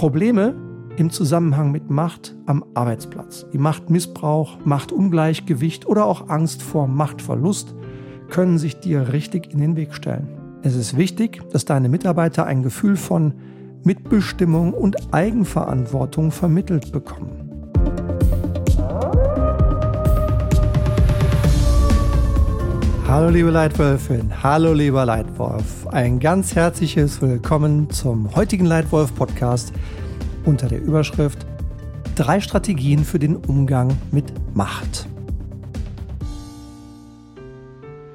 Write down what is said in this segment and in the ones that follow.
Probleme im Zusammenhang mit Macht am Arbeitsplatz, wie Machtmissbrauch, Machtungleichgewicht oder auch Angst vor Machtverlust können sich dir richtig in den Weg stellen. Es ist wichtig, dass deine Mitarbeiter ein Gefühl von Mitbestimmung und Eigenverantwortung vermittelt bekommen. Hallo liebe Leitwölfin, hallo lieber Leitwolf. Ein ganz herzliches Willkommen zum heutigen Leitwolf Podcast unter der Überschrift Drei Strategien für den Umgang mit Macht.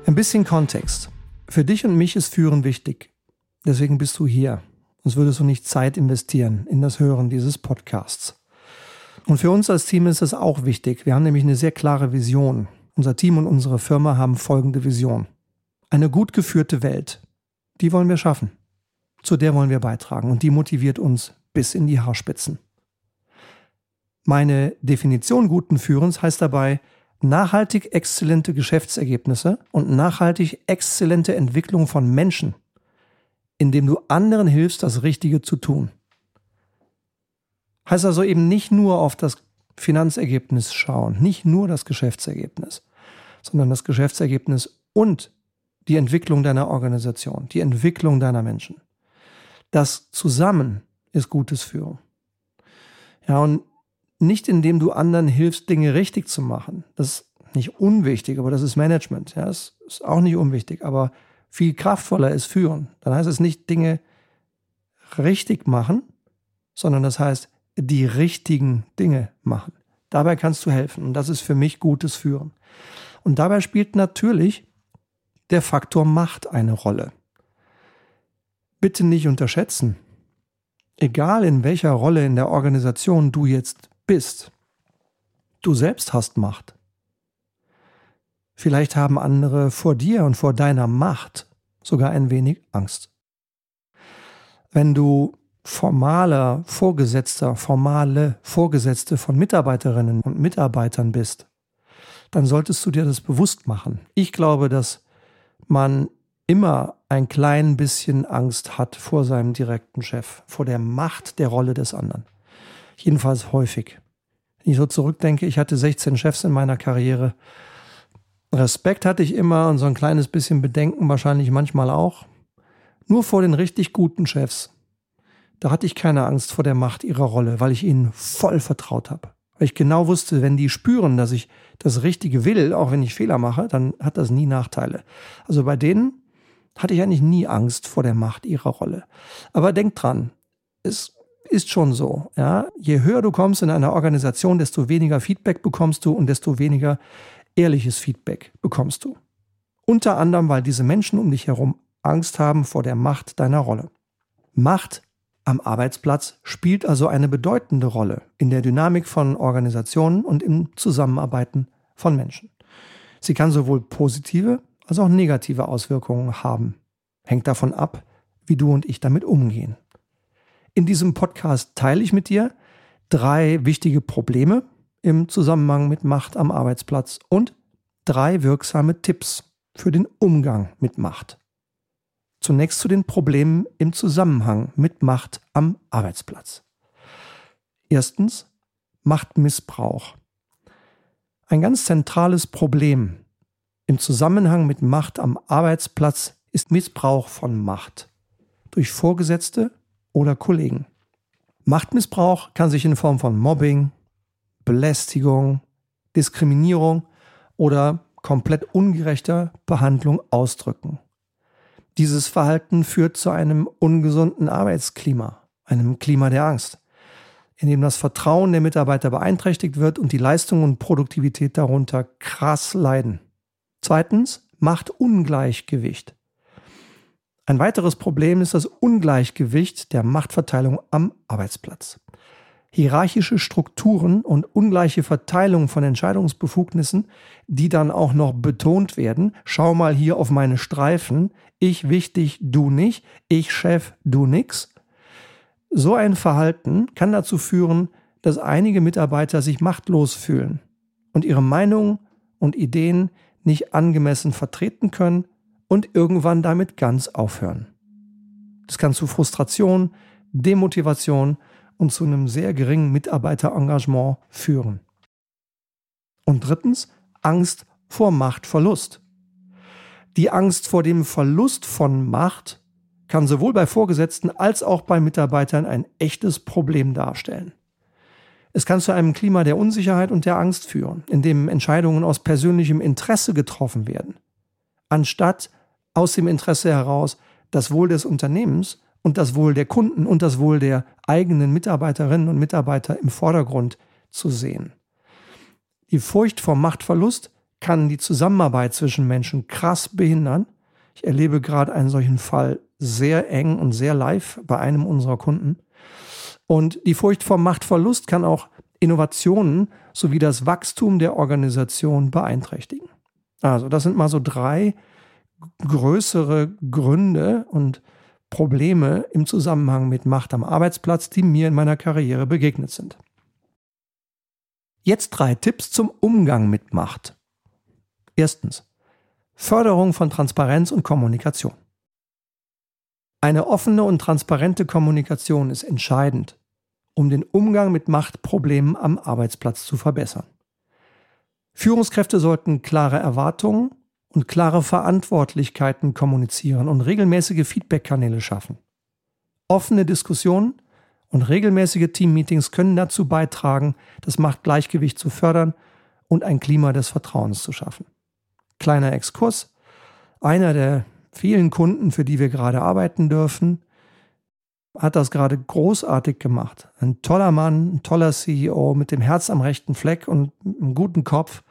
Ein bisschen Kontext. Für dich und mich ist Führen wichtig. Deswegen bist du hier. Sonst würdest du nicht Zeit investieren in das Hören dieses Podcasts. Und für uns als Team ist es auch wichtig. Wir haben nämlich eine sehr klare Vision. Unser Team und unsere Firma haben folgende Vision. Eine gut geführte Welt. Die wollen wir schaffen. Zu der wollen wir beitragen und die motiviert uns bis in die Haarspitzen. Meine Definition guten Führens heißt dabei nachhaltig exzellente Geschäftsergebnisse und nachhaltig exzellente Entwicklung von Menschen, indem du anderen hilfst, das Richtige zu tun. Heißt also eben nicht nur auf das Finanzergebnis schauen, nicht nur das Geschäftsergebnis, sondern das Geschäftsergebnis und die Entwicklung deiner Organisation, die Entwicklung deiner Menschen. Das zusammen ist gutes Führen. Ja, und nicht indem du anderen hilfst, Dinge richtig zu machen. Das ist nicht unwichtig, aber das ist Management. Ja, das ist auch nicht unwichtig, aber viel kraftvoller ist Führen. Dann heißt es nicht Dinge richtig machen, sondern das heißt die richtigen Dinge machen. Dabei kannst du helfen und das ist für mich gutes Führen. Und dabei spielt natürlich der Faktor Macht eine Rolle. Bitte nicht unterschätzen. Egal in welcher Rolle in der Organisation du jetzt bist, du selbst hast Macht. Vielleicht haben andere vor dir und vor deiner Macht sogar ein wenig Angst. Wenn du formaler Vorgesetzter, formale Vorgesetzte von Mitarbeiterinnen und Mitarbeitern bist, dann solltest du dir das bewusst machen. Ich glaube, dass man immer ein klein bisschen Angst hat vor seinem direkten Chef, vor der Macht der Rolle des anderen. Jedenfalls häufig. Wenn ich so zurückdenke, ich hatte 16 Chefs in meiner Karriere. Respekt hatte ich immer und so ein kleines bisschen Bedenken wahrscheinlich manchmal auch. Nur vor den richtig guten Chefs da hatte ich keine Angst vor der Macht ihrer Rolle, weil ich ihnen voll vertraut habe. Weil ich genau wusste, wenn die spüren, dass ich das Richtige will, auch wenn ich Fehler mache, dann hat das nie Nachteile. Also bei denen hatte ich eigentlich nie Angst vor der Macht ihrer Rolle. Aber denk dran, es ist schon so, ja. Je höher du kommst in einer Organisation, desto weniger Feedback bekommst du und desto weniger ehrliches Feedback bekommst du. Unter anderem, weil diese Menschen um dich herum Angst haben vor der Macht deiner Rolle. Macht am Arbeitsplatz spielt also eine bedeutende Rolle in der Dynamik von Organisationen und im Zusammenarbeiten von Menschen. Sie kann sowohl positive als auch negative Auswirkungen haben. Hängt davon ab, wie du und ich damit umgehen. In diesem Podcast teile ich mit dir drei wichtige Probleme im Zusammenhang mit Macht am Arbeitsplatz und drei wirksame Tipps für den Umgang mit Macht. Zunächst zu den Problemen im Zusammenhang mit Macht am Arbeitsplatz. Erstens Machtmissbrauch. Ein ganz zentrales Problem im Zusammenhang mit Macht am Arbeitsplatz ist Missbrauch von Macht durch Vorgesetzte oder Kollegen. Machtmissbrauch kann sich in Form von Mobbing, Belästigung, Diskriminierung oder komplett ungerechter Behandlung ausdrücken. Dieses Verhalten führt zu einem ungesunden Arbeitsklima, einem Klima der Angst, in dem das Vertrauen der Mitarbeiter beeinträchtigt wird und die Leistung und Produktivität darunter krass leiden. Zweitens, Machtungleichgewicht. Ein weiteres Problem ist das Ungleichgewicht der Machtverteilung am Arbeitsplatz hierarchische Strukturen und ungleiche Verteilung von Entscheidungsbefugnissen, die dann auch noch betont werden. Schau mal hier auf meine Streifen. Ich wichtig, du nicht. Ich Chef, du nix. So ein Verhalten kann dazu führen, dass einige Mitarbeiter sich machtlos fühlen und ihre Meinungen und Ideen nicht angemessen vertreten können und irgendwann damit ganz aufhören. Das kann zu Frustration, Demotivation und zu einem sehr geringen Mitarbeiterengagement führen. Und drittens, Angst vor Machtverlust. Die Angst vor dem Verlust von Macht kann sowohl bei Vorgesetzten als auch bei Mitarbeitern ein echtes Problem darstellen. Es kann zu einem Klima der Unsicherheit und der Angst führen, in dem Entscheidungen aus persönlichem Interesse getroffen werden, anstatt aus dem Interesse heraus das Wohl des Unternehmens und das Wohl der Kunden und das Wohl der eigenen Mitarbeiterinnen und Mitarbeiter im Vordergrund zu sehen. Die Furcht vor Machtverlust kann die Zusammenarbeit zwischen Menschen krass behindern. Ich erlebe gerade einen solchen Fall sehr eng und sehr live bei einem unserer Kunden. Und die Furcht vor Machtverlust kann auch Innovationen sowie das Wachstum der Organisation beeinträchtigen. Also das sind mal so drei größere Gründe und Probleme im Zusammenhang mit Macht am Arbeitsplatz, die mir in meiner Karriere begegnet sind. Jetzt drei Tipps zum Umgang mit Macht. Erstens. Förderung von Transparenz und Kommunikation. Eine offene und transparente Kommunikation ist entscheidend, um den Umgang mit Machtproblemen am Arbeitsplatz zu verbessern. Führungskräfte sollten klare Erwartungen und klare Verantwortlichkeiten kommunizieren und regelmäßige Feedbackkanäle schaffen. Offene Diskussionen und regelmäßige Teammeetings können dazu beitragen, das Machtgleichgewicht zu fördern und ein Klima des Vertrauens zu schaffen. Kleiner Exkurs. Einer der vielen Kunden, für die wir gerade arbeiten dürfen, hat das gerade großartig gemacht. Ein toller Mann, ein toller CEO mit dem Herz am rechten Fleck und einem guten Kopf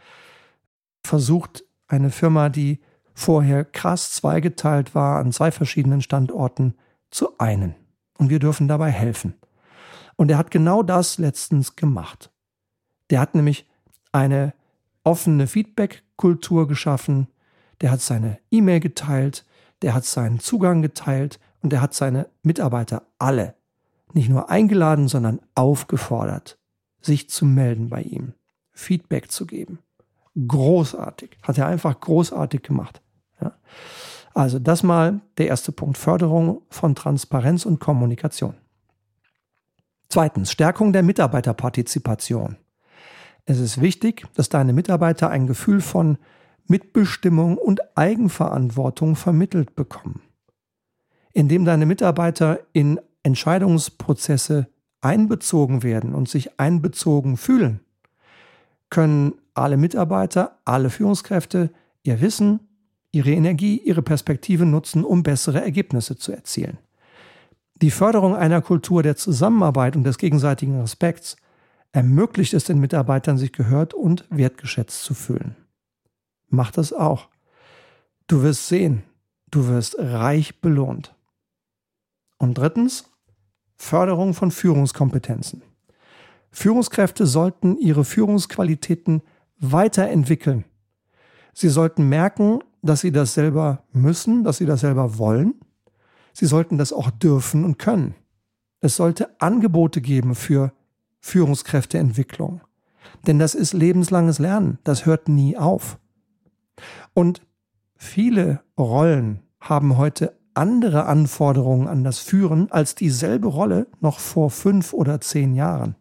versucht eine Firma, die vorher krass zweigeteilt war an zwei verschiedenen Standorten, zu einen. Und wir dürfen dabei helfen. Und er hat genau das letztens gemacht. Der hat nämlich eine offene Feedback-Kultur geschaffen, der hat seine E-Mail geteilt, der hat seinen Zugang geteilt und der hat seine Mitarbeiter alle nicht nur eingeladen, sondern aufgefordert, sich zu melden bei ihm, Feedback zu geben großartig. Hat er einfach großartig gemacht. Ja? Also das mal der erste Punkt. Förderung von Transparenz und Kommunikation. Zweitens, Stärkung der Mitarbeiterpartizipation. Es ist wichtig, dass deine Mitarbeiter ein Gefühl von Mitbestimmung und Eigenverantwortung vermittelt bekommen. Indem deine Mitarbeiter in Entscheidungsprozesse einbezogen werden und sich einbezogen fühlen, können alle Mitarbeiter, alle Führungskräfte ihr Wissen, ihre Energie, ihre Perspektive nutzen, um bessere Ergebnisse zu erzielen. Die Förderung einer Kultur der Zusammenarbeit und des gegenseitigen Respekts ermöglicht es den Mitarbeitern, sich gehört und wertgeschätzt zu fühlen. Mach das auch. Du wirst sehen, du wirst reich belohnt. Und drittens, Förderung von Führungskompetenzen. Führungskräfte sollten ihre Führungsqualitäten weiterentwickeln. Sie sollten merken, dass sie das selber müssen, dass sie das selber wollen. Sie sollten das auch dürfen und können. Es sollte Angebote geben für Führungskräfteentwicklung. Denn das ist lebenslanges Lernen. Das hört nie auf. Und viele Rollen haben heute andere Anforderungen an das Führen als dieselbe Rolle noch vor fünf oder zehn Jahren.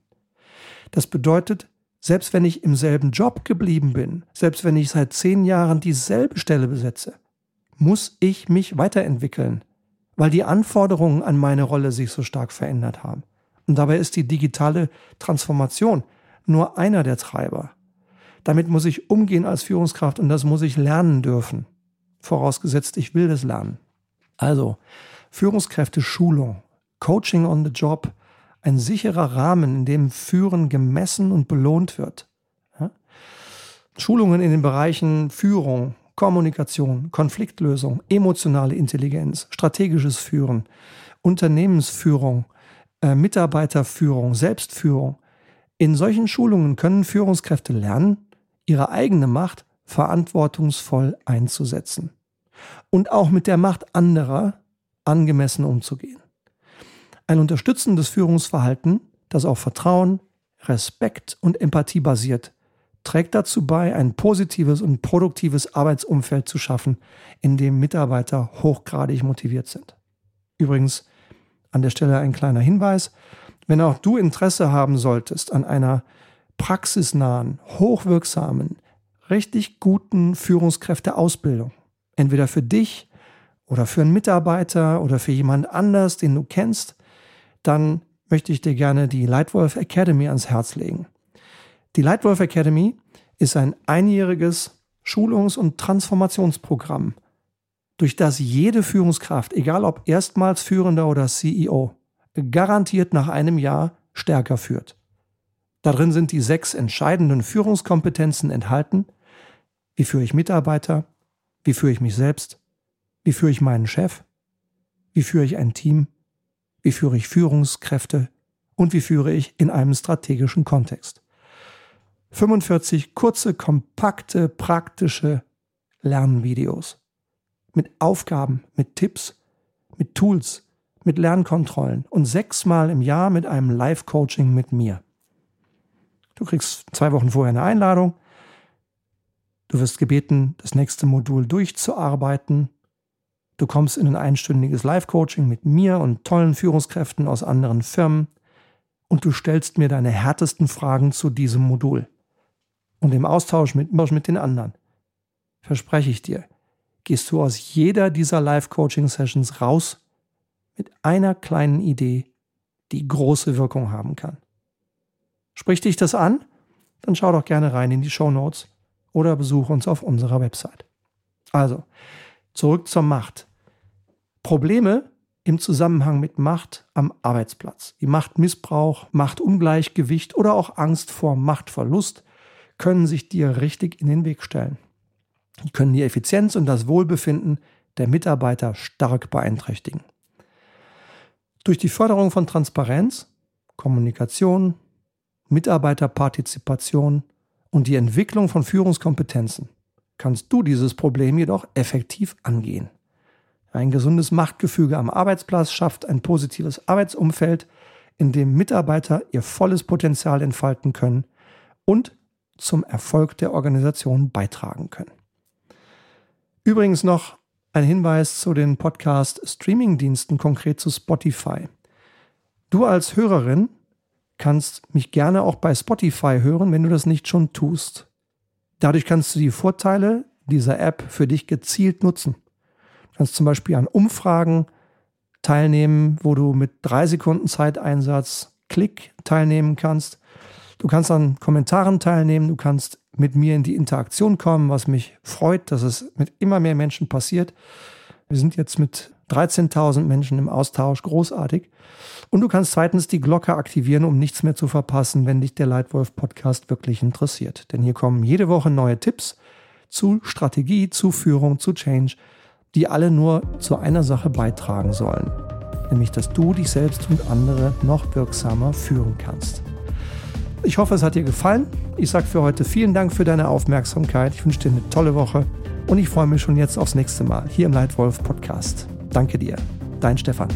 Das bedeutet, selbst wenn ich im selben Job geblieben bin, selbst wenn ich seit zehn Jahren dieselbe Stelle besetze, muss ich mich weiterentwickeln, weil die Anforderungen an meine Rolle sich so stark verändert haben. Und dabei ist die digitale Transformation nur einer der Treiber. Damit muss ich umgehen als Führungskraft und das muss ich lernen dürfen. Vorausgesetzt, ich will das lernen. Also, Führungskräfte Schulung, Coaching on the Job, ein sicherer Rahmen, in dem Führen gemessen und belohnt wird. Ja? Schulungen in den Bereichen Führung, Kommunikation, Konfliktlösung, emotionale Intelligenz, strategisches Führen, Unternehmensführung, äh, Mitarbeiterführung, Selbstführung. In solchen Schulungen können Führungskräfte lernen, ihre eigene Macht verantwortungsvoll einzusetzen und auch mit der Macht anderer angemessen umzugehen. Ein unterstützendes Führungsverhalten, das auf Vertrauen, Respekt und Empathie basiert, trägt dazu bei, ein positives und produktives Arbeitsumfeld zu schaffen, in dem Mitarbeiter hochgradig motiviert sind. Übrigens an der Stelle ein kleiner Hinweis. Wenn auch du Interesse haben solltest an einer praxisnahen, hochwirksamen, richtig guten Führungskräfteausbildung, entweder für dich oder für einen Mitarbeiter oder für jemand anders, den du kennst, dann möchte ich dir gerne die Lightwolf Academy ans Herz legen. Die Lightwolf Academy ist ein einjähriges Schulungs- und Transformationsprogramm, durch das jede Führungskraft, egal ob erstmals Führender oder CEO, garantiert nach einem Jahr stärker führt. Darin sind die sechs entscheidenden Führungskompetenzen enthalten. Wie führe ich Mitarbeiter? Wie führe ich mich selbst? Wie führe ich meinen Chef? Wie führe ich ein Team? Wie führe ich Führungskräfte? Und wie führe ich in einem strategischen Kontext? 45 kurze, kompakte, praktische Lernvideos. Mit Aufgaben, mit Tipps, mit Tools, mit Lernkontrollen und sechsmal im Jahr mit einem Live-Coaching mit mir. Du kriegst zwei Wochen vorher eine Einladung. Du wirst gebeten, das nächste Modul durchzuarbeiten. Du kommst in ein einstündiges Live-Coaching mit mir und tollen Führungskräften aus anderen Firmen und du stellst mir deine härtesten Fragen zu diesem Modul und im Austausch mit, mit den anderen, verspreche ich dir, gehst du aus jeder dieser Live-Coaching-Sessions raus mit einer kleinen Idee, die große Wirkung haben kann. Spricht dich das an? Dann schau doch gerne rein in die Show Notes oder besuche uns auf unserer Website. Also, zurück zur Macht. Probleme im Zusammenhang mit Macht am Arbeitsplatz, wie Machtmissbrauch, Machtungleichgewicht oder auch Angst vor Machtverlust können sich dir richtig in den Weg stellen. Die können die Effizienz und das Wohlbefinden der Mitarbeiter stark beeinträchtigen. Durch die Förderung von Transparenz, Kommunikation, Mitarbeiterpartizipation und die Entwicklung von Führungskompetenzen kannst du dieses Problem jedoch effektiv angehen. Ein gesundes Machtgefüge am Arbeitsplatz schafft ein positives Arbeitsumfeld, in dem Mitarbeiter ihr volles Potenzial entfalten können und zum Erfolg der Organisation beitragen können. Übrigens noch ein Hinweis zu den Podcast-Streaming-Diensten, konkret zu Spotify. Du als Hörerin kannst mich gerne auch bei Spotify hören, wenn du das nicht schon tust. Dadurch kannst du die Vorteile dieser App für dich gezielt nutzen. Du kannst zum Beispiel an Umfragen teilnehmen, wo du mit drei Sekunden Zeiteinsatz Klick teilnehmen kannst. Du kannst an Kommentaren teilnehmen, du kannst mit mir in die Interaktion kommen, was mich freut, dass es mit immer mehr Menschen passiert. Wir sind jetzt mit 13.000 Menschen im Austausch, großartig. Und du kannst zweitens die Glocke aktivieren, um nichts mehr zu verpassen, wenn dich der Leitwolf Podcast wirklich interessiert. Denn hier kommen jede Woche neue Tipps zu Strategie, zu Führung, zu Change, die alle nur zu einer Sache beitragen sollen. Nämlich, dass du dich selbst und andere noch wirksamer führen kannst. Ich hoffe, es hat dir gefallen. Ich sage für heute vielen Dank für deine Aufmerksamkeit. Ich wünsche dir eine tolle Woche und ich freue mich schon jetzt aufs nächste Mal hier im Leitwolf Podcast. Danke dir. Dein Stefan.